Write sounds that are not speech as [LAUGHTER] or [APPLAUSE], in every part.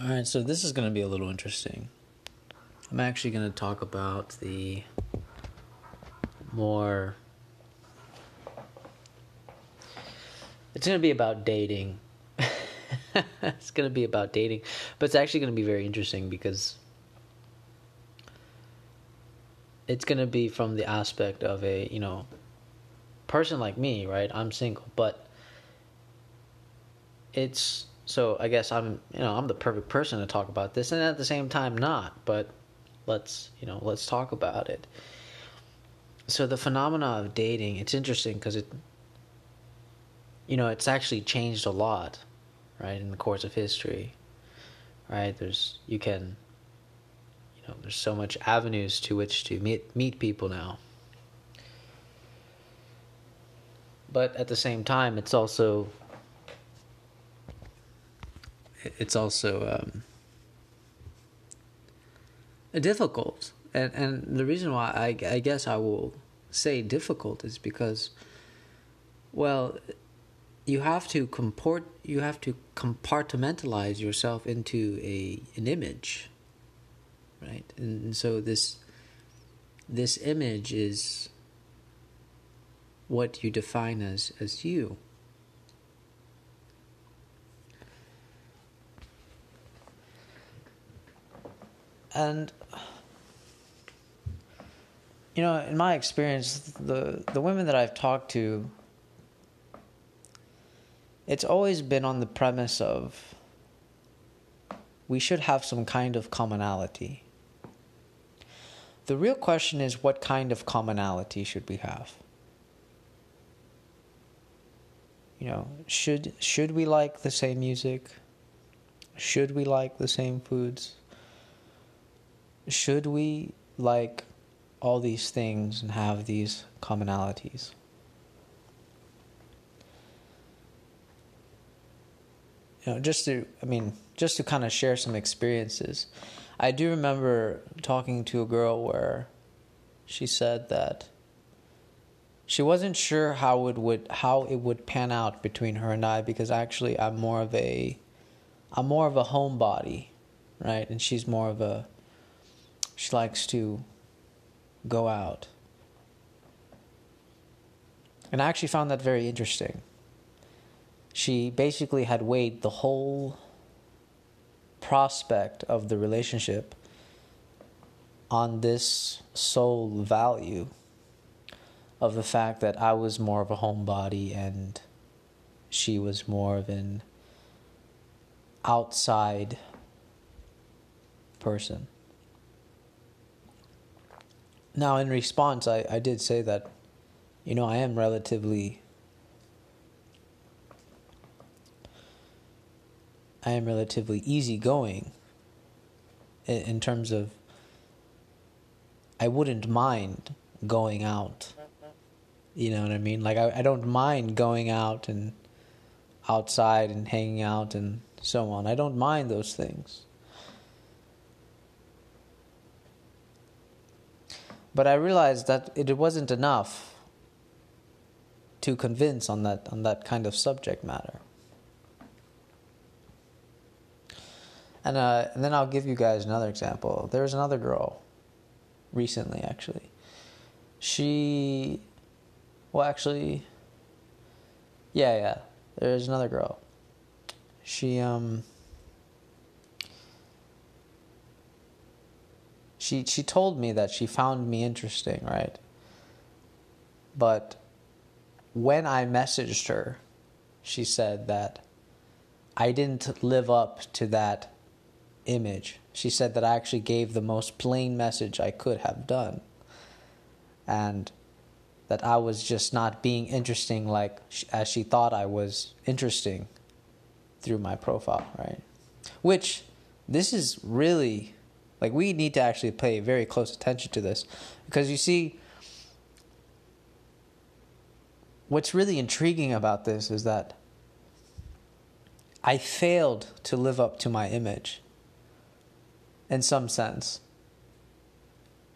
All right, so this is going to be a little interesting. I'm actually going to talk about the more. It's going to be about dating. [LAUGHS] it's going to be about dating, but it's actually going to be very interesting because it's going to be from the aspect of a, you know, person like me, right? I'm single, but it's so I guess I'm, you know, I'm the perfect person to talk about this and at the same time not, but let's, you know, let's talk about it. So the phenomena of dating, it's interesting because it you know, it's actually changed a lot, right, in the course of history. Right? There's you can you know, there's so much avenues to which to meet meet people now. But at the same time, it's also it's also um, difficult, and and the reason why I, I guess I will say difficult is because, well, you have to comport you have to compartmentalize yourself into a an image, right? And, and so this this image is what you define as as you. And you know in my experience the the women that I've talked to it's always been on the premise of we should have some kind of commonality. The real question is what kind of commonality should we have? You know should should we like the same music? Should we like the same foods should we like all these things and have these commonalities? You know, just to, I mean, just to kind of share some experiences. I do remember talking to a girl where she said that she wasn't sure how it would how it would pan out between her and I because actually I'm more of a I'm more of a homebody, right? And she's more of a she likes to go out. And I actually found that very interesting. She basically had weighed the whole prospect of the relationship on this sole value of the fact that I was more of a homebody and she was more of an outside person. Now, in response, I, I did say that, you know, I am relatively. I am relatively easygoing in, in terms of I wouldn't mind going out. You know what I mean? Like, I, I don't mind going out and outside and hanging out and so on. I don't mind those things. But I realized that it wasn't enough to convince on that on that kind of subject matter. And, uh, and then I'll give you guys another example. There was another girl recently, actually. She, well, actually, yeah, yeah. There's another girl. She, um, she she told me that she found me interesting, right? But when I messaged her, she said that I didn't live up to that image. She said that I actually gave the most plain message I could have done. And that I was just not being interesting like as she thought I was interesting through my profile, right? Which this is really like we need to actually pay very close attention to this because you see what's really intriguing about this is that I failed to live up to my image in some sense.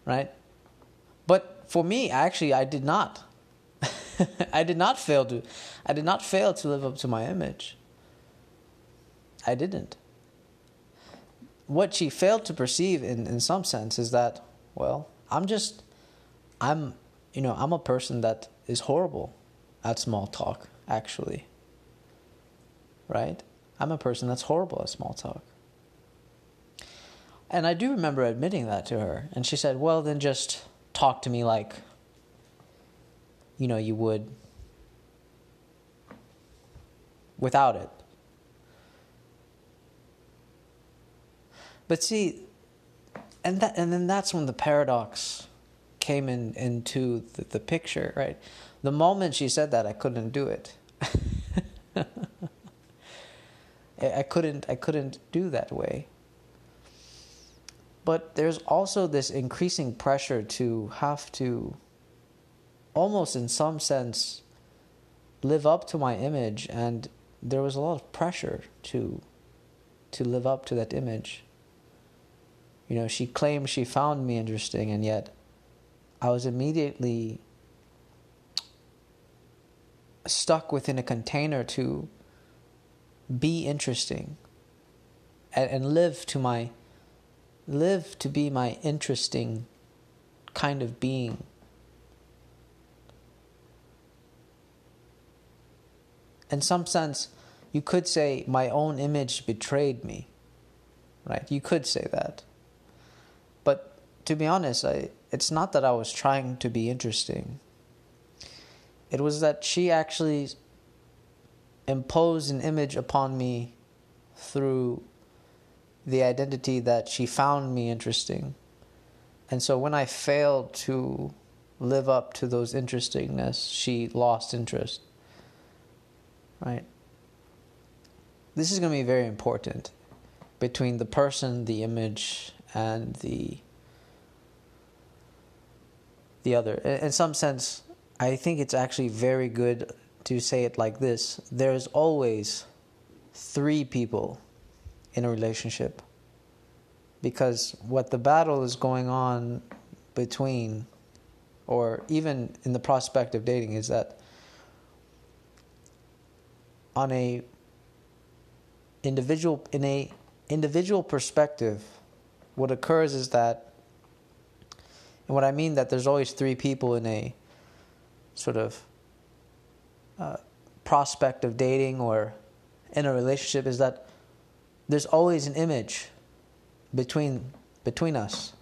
Right? But for me, actually I did not. [LAUGHS] I did not fail to I did not fail to live up to my image. I didn't. What she failed to perceive in, in some sense is that, well, I'm just, I'm, you know, I'm a person that is horrible at small talk, actually. Right? I'm a person that's horrible at small talk. And I do remember admitting that to her. And she said, well, then just talk to me like, you know, you would without it. But see, and that and then that's when the paradox came in into the, the picture, right? The moment she said that, I couldn't do it. [LAUGHS] I couldn't I couldn't do that way. But there's also this increasing pressure to have to almost in some sense live up to my image and there was a lot of pressure to to live up to that image. You know, she claimed she found me interesting and yet I was immediately stuck within a container to be interesting and, and live to my live to be my interesting kind of being. In some sense, you could say my own image betrayed me. Right? You could say that. To be honest, I, it's not that I was trying to be interesting. It was that she actually imposed an image upon me through the identity that she found me interesting. And so when I failed to live up to those interestingness, she lost interest. Right? This is going to be very important between the person, the image, and the the other. In some sense, I think it's actually very good to say it like this there's always three people in a relationship because what the battle is going on between or even in the prospect of dating is that on a individual in a individual perspective what occurs is that and what I mean that there's always three people in a sort of uh, prospect of dating or in a relationship is that there's always an image between between us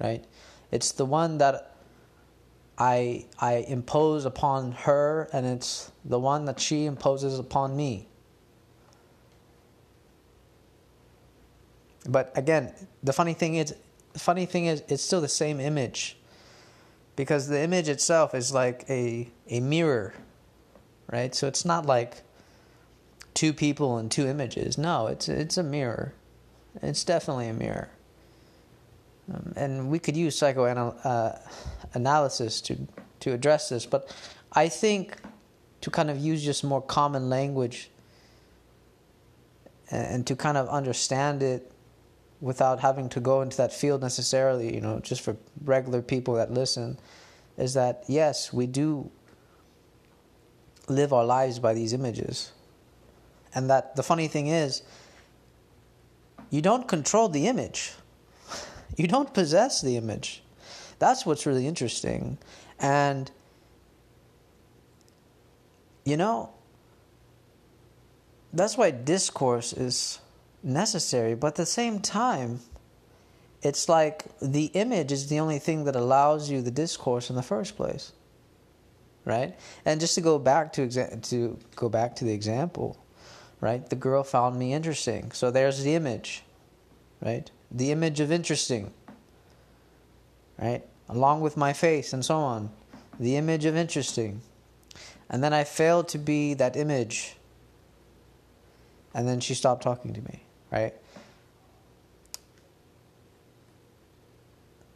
right? It's the one that I I impose upon her and it's the one that she imposes upon me. But again the funny thing is the funny thing is it's still the same image because the image itself is like a a mirror right so it's not like two people and two images. No, it's it's a mirror. It's definitely a mirror. Um, and we could use psychoanalysis uh, to to address this, but I think to kind of use just more common language and, and to kind of understand it without having to go into that field necessarily, you know, just for regular people that listen, is that yes, we do live our lives by these images. And that the funny thing is, you don't control the image. [LAUGHS] You don't possess the image. That's what's really interesting. And, you know, that's why discourse is necessary. But at the same time, it's like the image is the only thing that allows you the discourse in the first place. Right? And just to go back to exa- to go back to the example, right? The girl found me interesting. So there's the image, right? The image of interesting, right? Along with my face and so on. The image of interesting. And then I failed to be that image. And then she stopped talking to me, right?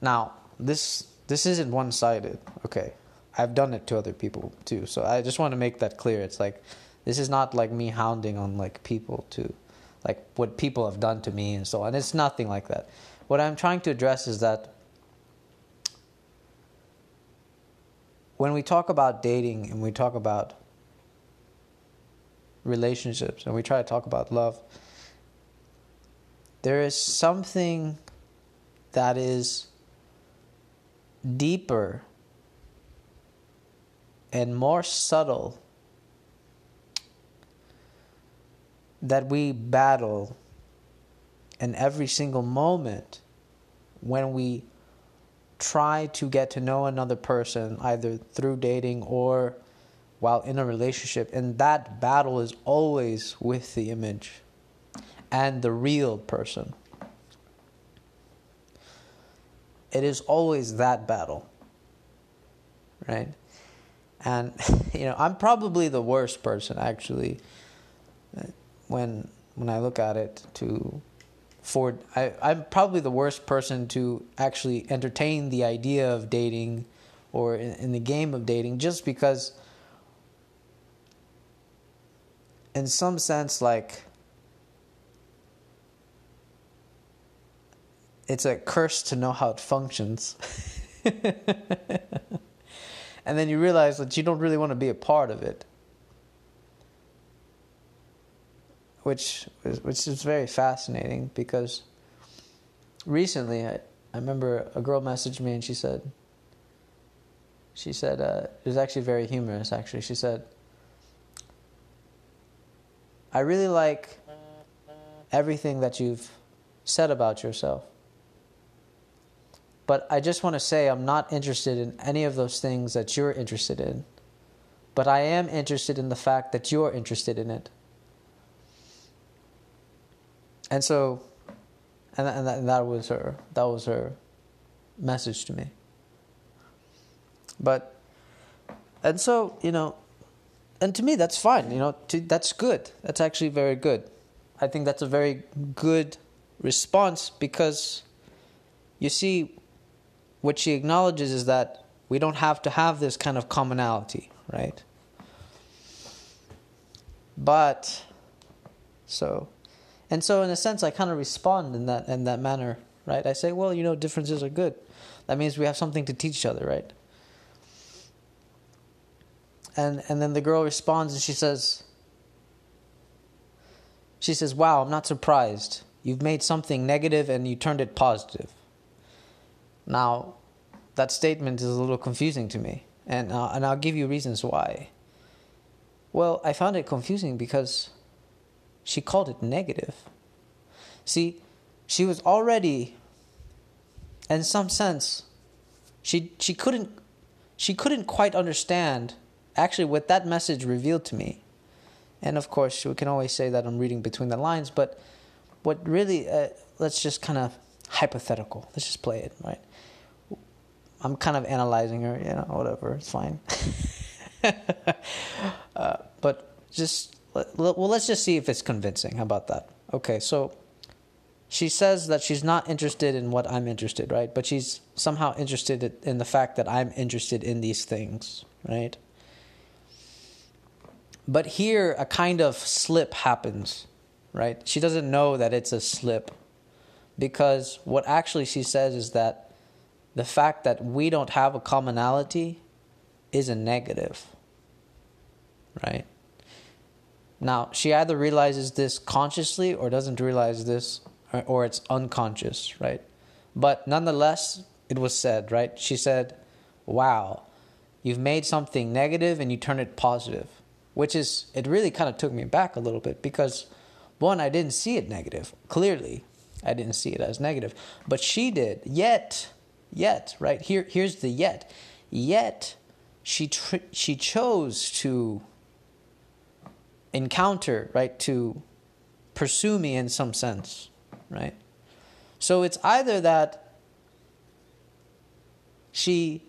Now, this this isn't one-sided, okay? I've done it to other people too. So I just want to make that clear. It's like this is not like me hounding on like people to like what people have done to me and so on. It's nothing like that. What I'm trying to address is that when we talk about dating and we talk about relationships and we try to talk about love, there is something that is deeper and more subtle that we battle in every single moment when we try to get to know another person, either through dating or while in a relationship. And that battle is always with the image and the real person. It is always that battle, right? And, [LAUGHS] you know, I'm probably the worst person actually when when I look at it to for I, I'm probably the worst person to actually entertain the idea of dating or in, in the game of dating just because in some sense like it's a curse to know how it functions. [LAUGHS] And then you realize that you don't really want to be a part of it. Which is, which is very fascinating because recently I, I remember a girl messaged me and she said she said uh, it was actually very humorous actually. She said I really like everything that you've said about yourself but I just want to say I'm not interested in any of those things that you're interested in but I am interested in the fact that you're interested in it and so, and and that, and that was her that was her message to me. But, and so you know, and to me that's fine. You know, to, that's good. That's actually very good. I think that's a very good response because, you see, what she acknowledges is that we don't have to have this kind of commonality, right? But, so and so, in a sense, I kind of respond in that in that manner, right? I say, well, you know, differences are good. That means we have something to teach each other, right? And and then the girl responds and she says, she says, "Wow, I'm not surprised. You've made something negative and you turned it positive." Now, that statement is a little confusing to me, and uh, and I'll give you reasons why. Well, I found it confusing because she called it negative. See, she was already, in some sense, she she couldn't she couldn't quite understand actually what that message revealed to me. And of course, we can always say that I'm reading between the lines, but what really, uh, let's just kind of hypothetical. Let's just play it, right? I'm kind of analyzing her, you know, whatever, it's fine. [LAUGHS] uh, but just well, let's just see if it's convincing. How about that? Okay, so she says that she's not interested in what I'm interested, right? But she's somehow interested in the fact that I'm interested in these things, right? But here, a kind of slip happens, right? She doesn't know that it's a slip because what actually she says is that the fact that we don't have a commonality is a negative, right? Now, she either realizes this consciously or doesn't realize this, or it's unconscious, right? But nonetheless, it was said, right? She said, Wow, you've made something negative and you turn it positive, which is, it really kind of took me back a little bit because, one, I didn't see it negative. Clearly, I didn't see it as negative, but she did. Yet, yet, right? Here, here's the yet. Yet, she, tr- she chose to encounter, right? To pursue me in some sense, right? So it's either that she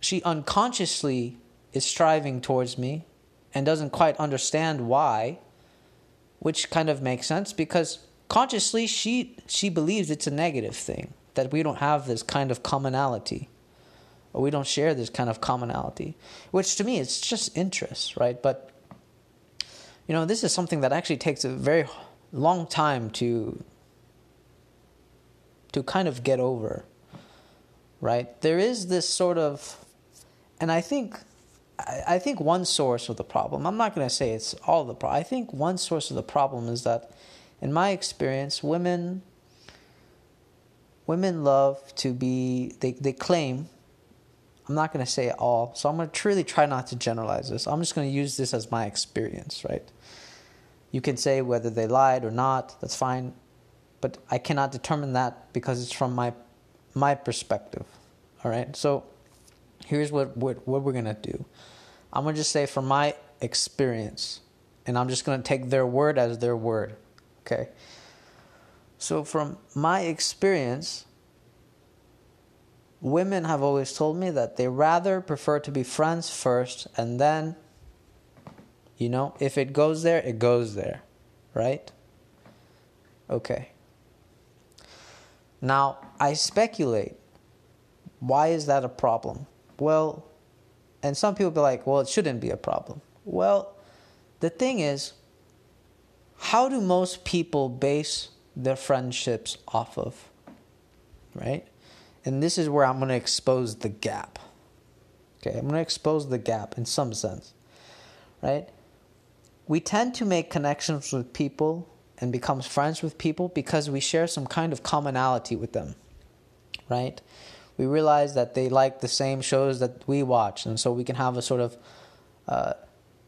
she unconsciously is striving towards me and doesn't quite understand why, which kind of makes sense because consciously she she believes it's a negative thing that we don't have this kind of commonality or we don't share this kind of commonality, which to me it's just interest, right? But you know, this is something that actually takes a very long time to to kind of get over. Right? There is this sort of and I think I, think one source of the problem, I'm not going to say it's all the problem, I think one source of the problem is that, in my experience, women. Women love to be, they, they claim I'm not going to say it all, so I'm going to truly try not to generalize this. I'm just going to use this as my experience, right? You can say whether they lied or not, that's fine, but I cannot determine that because it's from my my perspective. All right? So here's what what, what we're going to do. I'm going to just say from my experience, and I'm just going to take their word as their word. Okay? So from my experience, women have always told me that they rather prefer to be friends first and then you know if it goes there it goes there right? Okay. Now i speculate why is that a problem? Well and some people be like well it shouldn't be a problem. Well the thing is how do most people base their friendships off of right and this is where I'm going to expose the gap. Okay, I'm going to expose the gap in some sense. Right? We tend to make connections with people and become friends with people because we share some kind of commonality with them. Right? We realize that they like the same shows that we watch, and so we can have a sort of uh,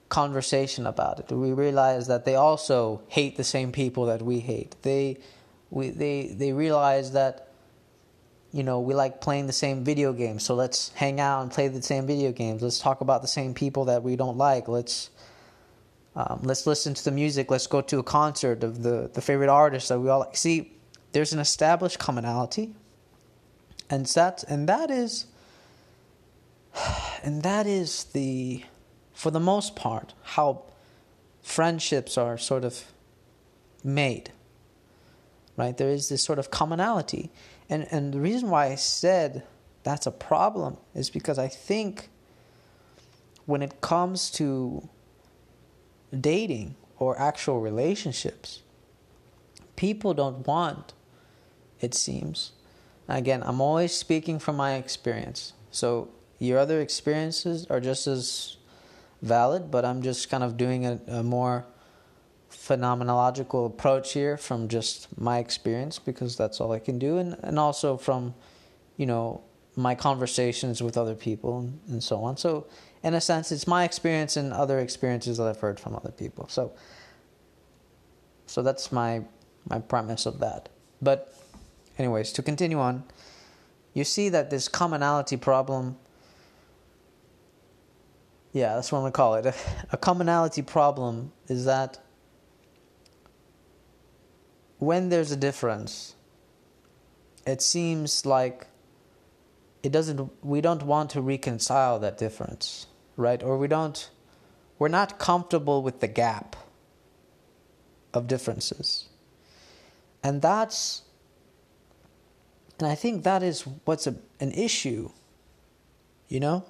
conversation about it. We realize that they also hate the same people that we hate. They, we, they, they realize that you know, we like playing the same video games, so let's hang out and play the same video games. Let's talk about the same people that we don't like. Let's um, let's listen to the music. Let's go to a concert of the the favorite artist that we all like. See, there's an established commonality, and that and that is [SIGHS] and that is the for the most part how friendships are sort of made. Right? There is this sort of commonality and and the reason why I said that's a problem is because I think when it comes to dating or actual relationships, people don't want, it seems. Again, I'm always speaking from my experience. So your other experiences are just as valid, but I'm just kind of doing a, a more phenomenological approach here from just my experience because that's all I can do, and, and also from, you know, my conversations with other people and, and so on. So, in a sense, it's my experience and other experiences that I've heard from other people. So, so that's my my premise of that. But, anyways, to continue on, you see that this commonality problem. Yeah, that's what I'm gonna call it. [LAUGHS] A commonality problem is that when there's a difference, it seems like it doesn't we don't want to reconcile that difference, right? Or we don't we're not comfortable with the gap of differences. And that's and I think that is what's a, an issue. You know?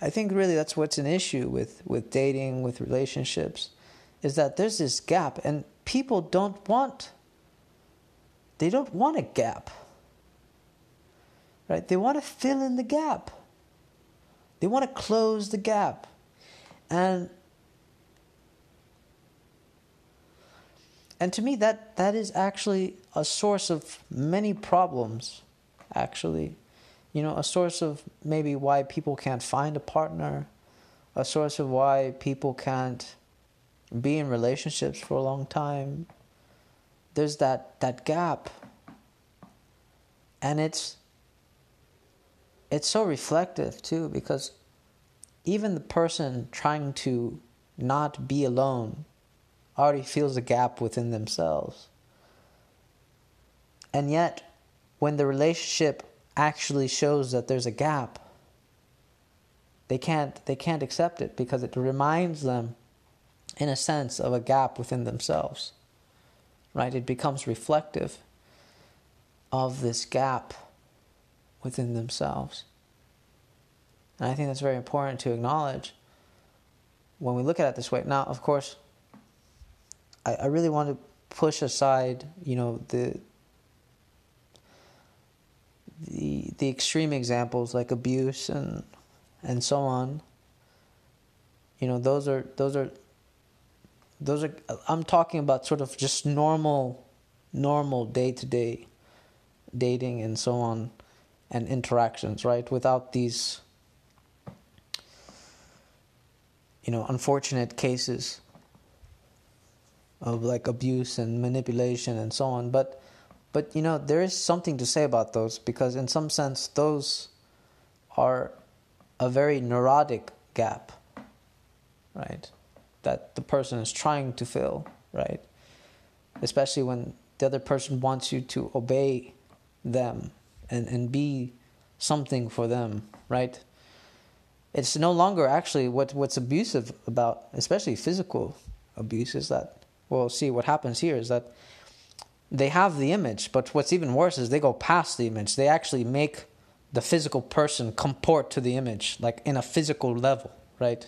I think really that's what's an issue with, with dating, with relationships, is that there's this gap. And people don't want they don't want a gap. Right? They want to fill in the gap. They want to close the gap. And and to me that that is actually a source of many problems actually you know a source of maybe why people can't find a partner a source of why people can't be in relationships for a long time, there's that, that gap. And it's it's so reflective too because even the person trying to not be alone already feels a gap within themselves. And yet, when the relationship actually shows that there's a gap, they can't they can't accept it because it reminds them in a sense, of a gap within themselves. Right? It becomes reflective of this gap within themselves. And I think that's very important to acknowledge when we look at it this way. Now, of course, I, I really want to push aside, you know, the the the extreme examples like abuse and and so on you know those are those are those are i'm talking about sort of just normal normal day-to-day dating and so on and interactions right? Without these you know unfortunate cases of like abuse and manipulation and so on. But but you know there is something to say about those because in some sense those are a very neurotic gap right that the person is trying to fill right? Especially when the other person wants you to obey them and and be something for them right? It's no longer actually what what's abusive about especially physical abuse is that well see what happens here is that they have the image but what's even worse is they go past the image. They actually make the physical person comport to the image like in a physical level right?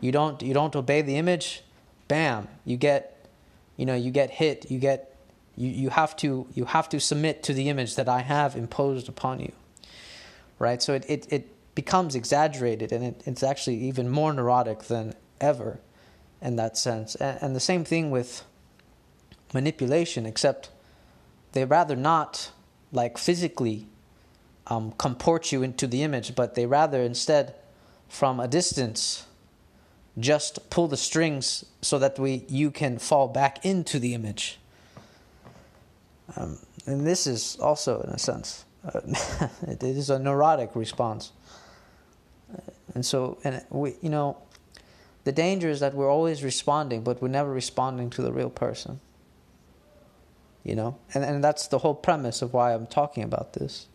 You don't you don't obey the image bam you get you know you get hit you get you, you have to you have to submit to the image that i have imposed upon you right? So it, it, it becomes exaggerated and it, it's actually even more neurotic than ever in that sense. And, and the same thing with manipulation except they rather not like physically um, comport you into the image but they rather instead from a distance just pull the strings so that we you can fall back into the image. Um, and this is also in a sense uh, [LAUGHS] it is a neurotic response. And so and we you know the danger is that we're always responding but we're never responding to the real person you know and and that's the whole premise of why I'm talking about this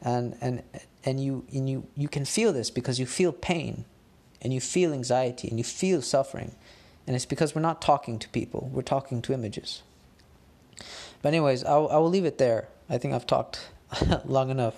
and and and you and you you can feel this because you feel pain and you feel anxiety and you feel suffering. And it's because we're not talking to people, we're talking to images. But, anyways, I'll, I will leave it there. I think I've talked [LAUGHS] long enough.